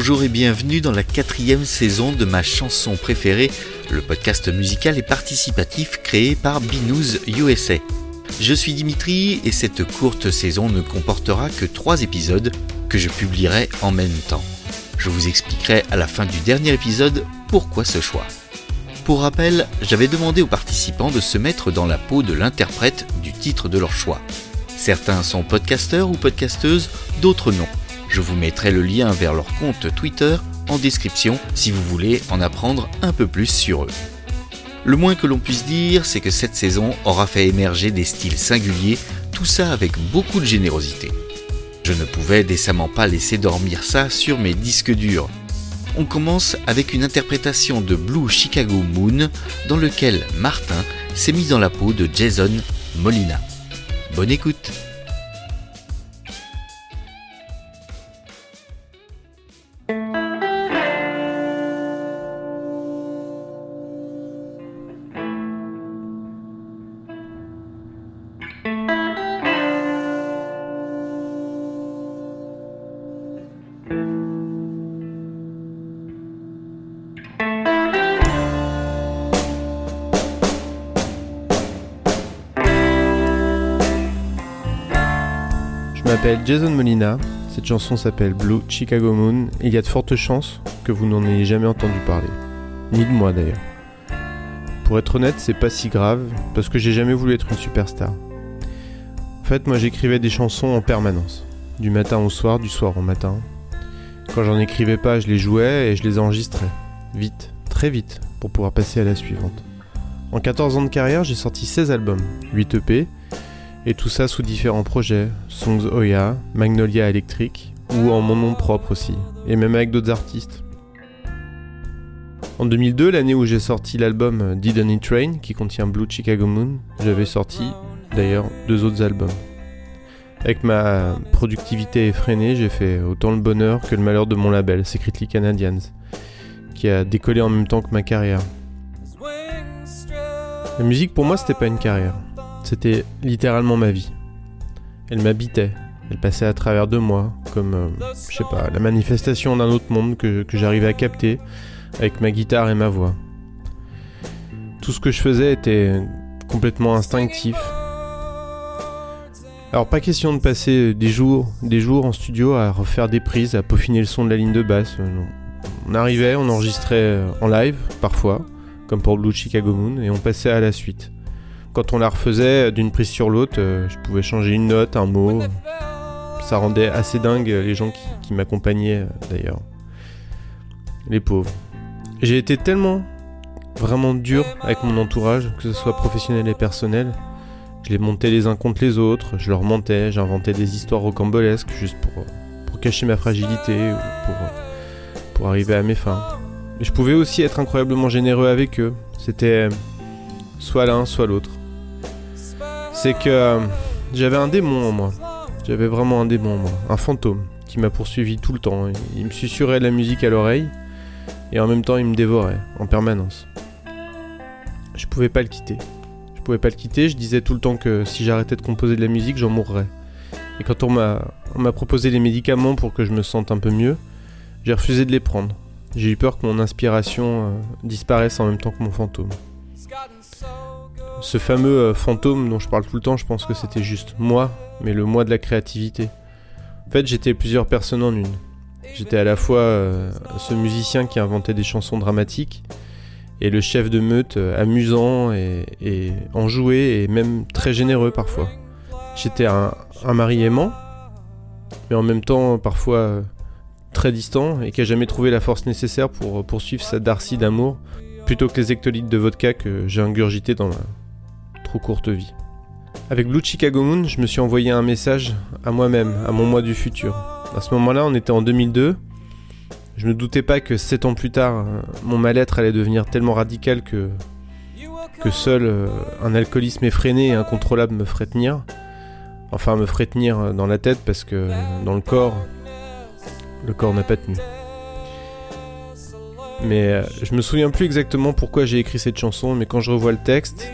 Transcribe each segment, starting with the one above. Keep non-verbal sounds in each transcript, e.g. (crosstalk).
Bonjour et bienvenue dans la quatrième saison de ma chanson préférée, le podcast musical et participatif créé par Binous USA. Je suis Dimitri et cette courte saison ne comportera que trois épisodes que je publierai en même temps. Je vous expliquerai à la fin du dernier épisode pourquoi ce choix. Pour rappel, j'avais demandé aux participants de se mettre dans la peau de l'interprète du titre de leur choix. Certains sont podcasteurs ou podcasteuses, d'autres non. Je vous mettrai le lien vers leur compte Twitter en description si vous voulez en apprendre un peu plus sur eux. Le moins que l'on puisse dire, c'est que cette saison aura fait émerger des styles singuliers, tout ça avec beaucoup de générosité. Je ne pouvais décemment pas laisser dormir ça sur mes disques durs. On commence avec une interprétation de Blue Chicago Moon dans lequel Martin s'est mis dans la peau de Jason Molina. Bonne écoute Je m'appelle Jason Molina, cette chanson s'appelle Blue Chicago Moon et il y a de fortes chances que vous n'en ayez jamais entendu parler. Ni de moi d'ailleurs. Pour être honnête, c'est pas si grave parce que j'ai jamais voulu être une superstar. En fait, moi j'écrivais des chansons en permanence, du matin au soir, du soir au matin. Quand j'en écrivais pas, je les jouais et je les enregistrais. Vite, très vite, pour pouvoir passer à la suivante. En 14 ans de carrière, j'ai sorti 16 albums, 8 EP, et tout ça sous différents projets, Songs Oya, Magnolia Electric, ou en mon nom propre aussi, et même avec d'autres artistes. En 2002, l'année où j'ai sorti l'album Didn't It Train, qui contient Blue Chicago Moon, j'avais sorti d'ailleurs deux autres albums. Avec ma productivité effrénée, j'ai fait autant le bonheur que le malheur de mon label, Secretly Canadians, qui a décollé en même temps que ma carrière. La musique pour moi c'était pas une carrière, c'était littéralement ma vie. Elle m'habitait, elle passait à travers de moi, comme, euh, je sais pas, la manifestation d'un autre monde que, j'arrivais à capter avec ma guitare et ma voix. Tout ce que je faisais était complètement instinctif. Alors pas question de passer des jours, des jours en studio à refaire des prises, à peaufiner le son de la ligne de basse. euh. On arrivait, on enregistrait euh, en live, parfois, comme pour Blue Chicago Moon, et on passait à la suite. Quand on la refaisait euh, d'une prise sur l'autre, euh, je pouvais changer une note, un mot. Ça rendait assez dingue euh, les gens qui, m'accompagnaient d'ailleurs. Les pauvres. J'ai été tellement vraiment dur avec mon entourage, que ce soit professionnel et personnel. Je les montais les uns contre les autres, je leur mentais, j'inventais des histoires rocambolesques juste pour, pour cacher ma fragilité ou pour, pour arriver à mes fins. Je pouvais aussi être incroyablement généreux avec eux. C'était soit l'un, soit l'autre. C'est que euh, j'avais un démon en moi. J'avais vraiment un démon en moi, un fantôme qui m'a poursuivi tout le temps. Il me susurrait de la musique à l'oreille et en même temps il me dévorait en permanence. Je pouvais pas le quitter. Je pouvais pas le quitter, je disais tout le temps que si j'arrêtais de composer de la musique, j'en mourrais. Et quand on m'a proposé les médicaments pour que je me sente un peu mieux, j'ai refusé de les prendre. J'ai eu peur que mon inspiration euh, disparaisse en même temps que mon fantôme. Ce fameux euh, fantôme dont je parle tout le temps, je pense que c'était juste moi, mais le moi de la créativité. En fait, j'étais plusieurs personnes en une. J'étais à la fois euh, ce musicien qui inventait des chansons dramatiques et le chef de meute euh, amusant et, enjoué et même très généreux parfois. J'étais un, mari aimant, mais en même temps parfois très distant et qui a jamais trouvé la force nécessaire pour poursuivre sa Darcy d'amour plutôt que les hectolitres de vodka que j'ai ingurgité dans ma courte vie. Avec Blue Chicago Moon, je me suis envoyé un message à moi-même, à mon moi du futur. À ce moment-là, on était en 2002. Je me doutais pas que 7 ans plus tard, mon mal-être allait devenir tellement radical que que seul euh, un alcoolisme effréné et incontrôlable me ferait tenir. Enfin, me ferait tenir euh, dans la tête parce que euh, dans le corps, le corps n'a pas tenu. Mais je me souviens plus exactement pourquoi j'ai écrit cette chanson, mais quand je revois le texte,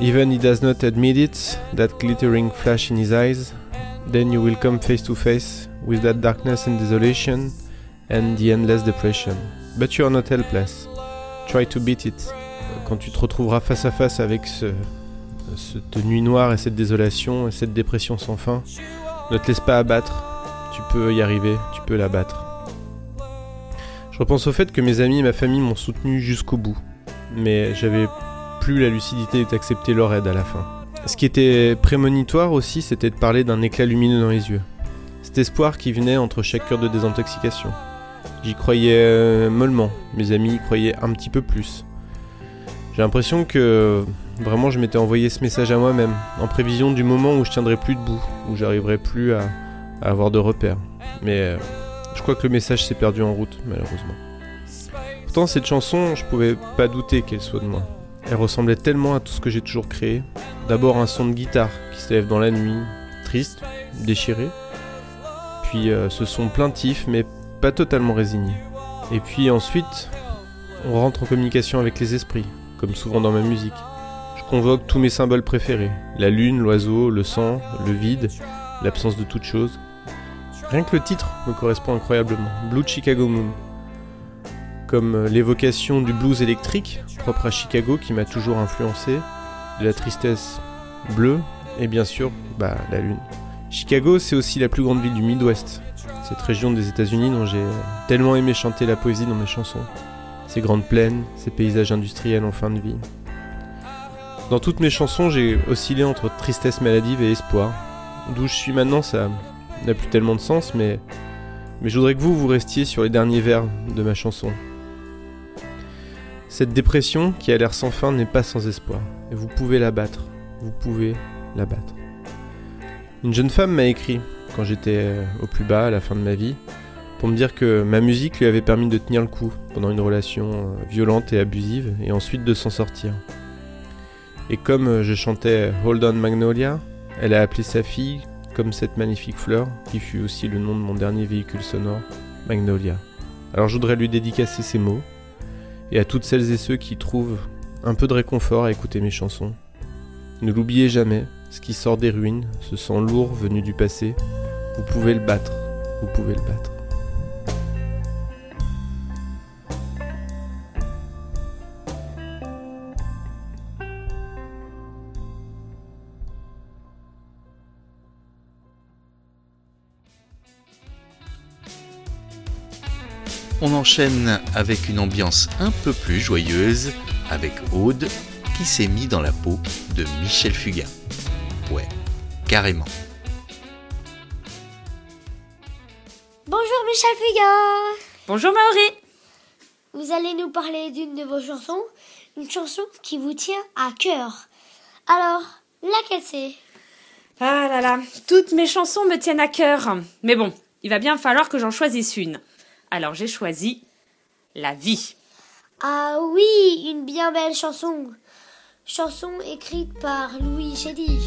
Even he does not admit it, that glittering flash in his eyes, then you will come face to face with that darkness and desolation, and the endless depression. But you are not helpless. Try to beat it. Quand tu te retrouveras face à face avec ce, cette nuit noire et cette désolation et cette dépression sans fin, ne te laisse pas abattre. Tu peux y arriver, tu peux l'abattre. Je repense au fait que mes amis et ma famille m'ont soutenu jusqu'au bout, mais j'avais plus la lucidité d'accepter leur aide à la fin. Ce qui était prémonitoire aussi, c'était de parler d'un éclat lumineux dans les yeux. Cet espoir qui venait entre chaque cœur de désintoxication. J'y croyais euh, mollement, mes amis y croyaient un petit peu plus. J'ai l'impression que vraiment je m'étais envoyé ce message à moi-même, en prévision du moment où je tiendrai plus debout, où j'arriverai plus à, avoir de repères. Mais euh, je crois que le message s'est perdu en route, malheureusement. Pourtant, cette chanson, je pouvais pas douter qu'elle soit de moi. Elle ressemblait tellement à tout ce que j'ai toujours créé. D'abord un son de guitare qui se lève dans la nuit, triste, déchiré. Puis euh, ce son plaintif mais pas totalement résigné. Et puis ensuite, on rentre en communication avec les esprits, comme souvent dans ma musique. Je convoque tous mes symboles préférés. La lune, l'oiseau, le sang, le vide, l'absence de toute chose. Rien que le titre me correspond incroyablement. Blue Chicago Moon comme l'évocation du blues électrique, propre à Chicago, qui m'a toujours influencé, de la tristesse bleue, et bien sûr, bah, la lune. Chicago, c'est aussi la plus grande ville du Midwest, cette région des États-Unis dont j'ai tellement aimé chanter la poésie dans mes chansons. Ces grandes plaines, ces paysages industriels en fin de vie. Dans toutes mes chansons, j'ai oscillé entre tristesse maladive et espoir. D'où je suis maintenant, ça n'a plus tellement de sens, mais, mais je voudrais que vous, vous restiez sur les derniers vers de ma chanson. Cette dépression qui a l'air sans fin n'est pas sans espoir. Et vous pouvez la battre. Vous pouvez la battre. Une jeune femme m'a écrit quand j'étais euh, au plus bas à la fin de ma vie pour me dire que ma musique lui avait permis de tenir le coup pendant une relation euh, violente et abusive et ensuite de s'en sortir. Et comme euh, je chantais Hold On Magnolia, elle a appelé sa fille comme cette magnifique fleur qui fut aussi le nom de mon dernier véhicule sonore, Magnolia. Alors je voudrais lui dédicacer ces mots et à toutes celles et ceux qui trouvent un peu de réconfort à écouter mes chansons. Ne l'oubliez jamais, ce qui sort des ruines, ce sang lourd venu du passé, vous pouvez le battre, vous pouvez le battre. On enchaîne avec une ambiance un peu plus joyeuse avec Aude qui s'est mis dans la peau de Michel Fugain. Ouais, carrément. Bonjour Michel Fugain Bonjour Maori Vous allez nous parler d'une de vos chansons, une chanson qui vous tient à cœur. Alors, laquelle c'est? Ah là là, toutes mes chansons me tiennent à cœur. Mais bon, il va bien falloir que j'en choisisse une. Alors j'ai choisi La vie. Ah oui, une bien belle chanson. Chanson écrite par Louis Chédy.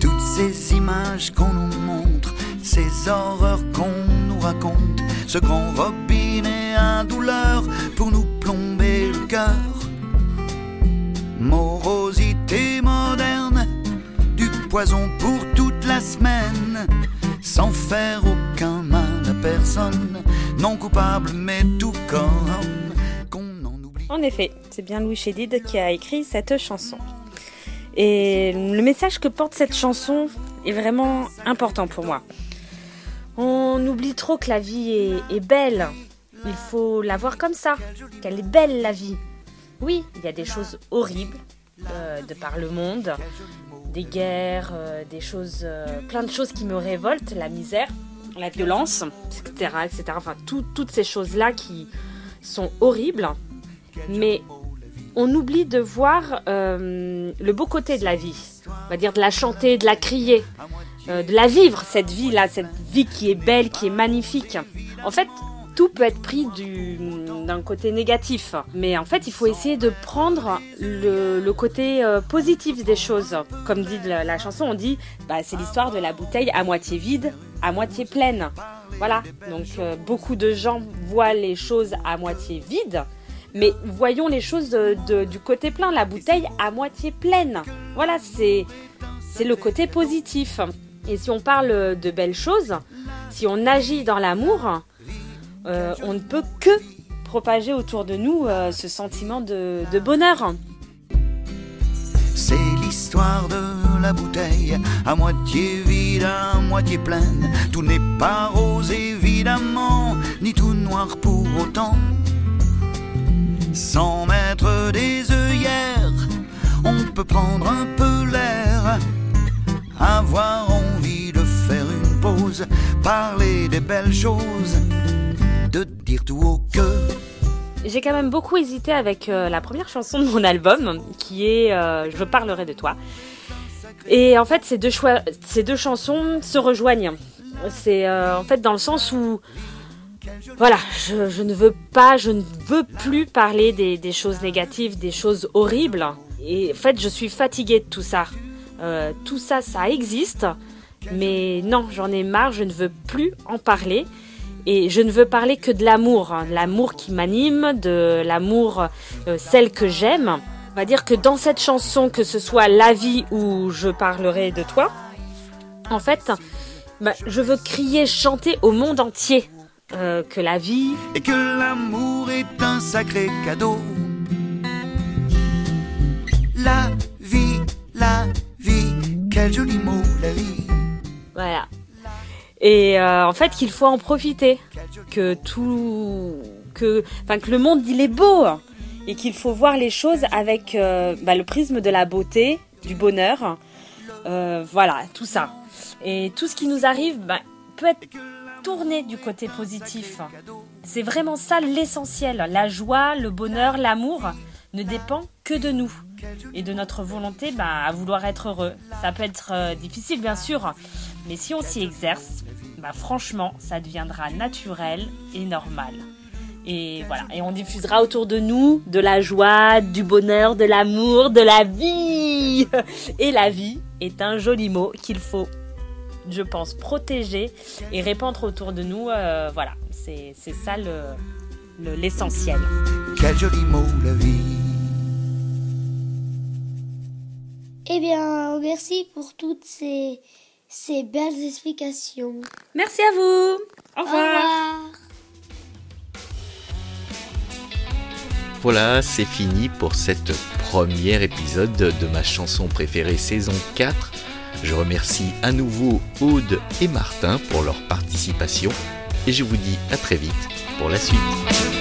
Toutes ces images qu'on nous montre, ces horreurs qu'on nous raconte, ce grand robinet à douleur pour nous plomber le cœur. Morosité moderne, poison pour toute la semaine, sans faire aucun mal à personne, non coupable mais tout comme qu'on en oublie. En effet, c'est bien Louis Chédid qui a écrit cette chanson. Et le message que porte cette chanson est vraiment important pour moi. On oublie trop que la vie est, belle. Il faut la voir comme ça, qu'elle est belle la vie. Oui, il y a des choses horribles euh, de par le monde, des guerres, euh, des choses, euh, plein de choses qui me révoltent, la misère, la violence, etc., etc. Enfin, tout- toutes ces choses-là qui sont horribles, mais on oublie de voir euh, le beau côté de la vie. On va dire de la chanter, de la crier, de la vivre, cette vie-là, cette vie qui est belle, qui est magnifique. En fait, tout peut être pris du- d'un côté négatif. Mais en fait, il faut essayer de prendre le, côté euh, positif des choses. Comme dit la, chanson, on dit bah, c'est l'histoire de la bouteille à moitié vide, à moitié pleine. Voilà. Donc, euh, beaucoup de gens voient les choses à moitié vides. Mais voyons les choses de- du côté plein, la bouteille à moitié pleine. Voilà, c'est le côté positif. Et si on parle de belles choses, si on agit dans l'amour, euh, on ne peut que propager autour de nous euh, ce sentiment de, de bonheur. C'est l'histoire de la bouteille, à moitié vide, à moitié pleine. Tout n'est pas rose évidemment, ni tout noir pour autant. Sans mettre des œillères, on peut prendre un peu l'air, avoir envie de faire une pause, parler des belles choses, de dire tout haut que J'ai quand même beaucoup hésité avec euh, la première chanson de mon album, qui est euh, Je parlerai de toi. Et en fait, ces deux, chansons se rejoignent. C'est euh, en fait dans le sens où, voilà, je, ne veux pas, je ne veux plus parler des, choses négatives, des choses horribles. Et en fait, je suis fatiguée de tout ça. Tout ça, ça existe. Mais non, j'en ai marre, je ne veux plus en parler. Et je ne veux parler que de l'amour, hein, l'amour qui m'anime, de l'amour, euh, celle que j'aime. On va dire que dans cette chanson, que ce soit La vie ou Je parlerai de toi, en fait, bah, je veux crier, chanter au monde entier euh, que la vie, et que l'amour est un sacré cadeau. Et euh, en fait, qu'il faut en profiter, que tout, que, enfin, que le monde il est beau et qu'il faut voir les choses avec euh, bah, le prisme de la beauté, du bonheur, Euh, voilà, tout ça. Et tout ce qui nous arrive bah, peut être tourné du côté positif. C'est vraiment ça l'essentiel. La joie, le bonheur, l'amour ne dépend que de nous et de notre volonté bah, à vouloir être heureux. Ça peut être difficile bien sûr, mais si on s'y exerce, bah, franchement, ça deviendra naturel et normal. Et voilà, et on diffusera autour de nous de la joie, du bonheur, de l'amour, de la vie. (laughs) Et la vie est un joli mot qu'il faut, je pense, protéger et répandre autour de nous. euh, voilà, c'est c'est ça le le- l'essentiel. Quel joli mot, la vie. Eh bien, merci pour toutes ces, ces belles explications. Merci à vous. Au Au revoir. revoir. Voilà, c'est fini pour cette premier épisode de ma chanson préférée saison 4. Je remercie à nouveau Aude et Martin pour leur participation et je vous dis à très vite pour la suite.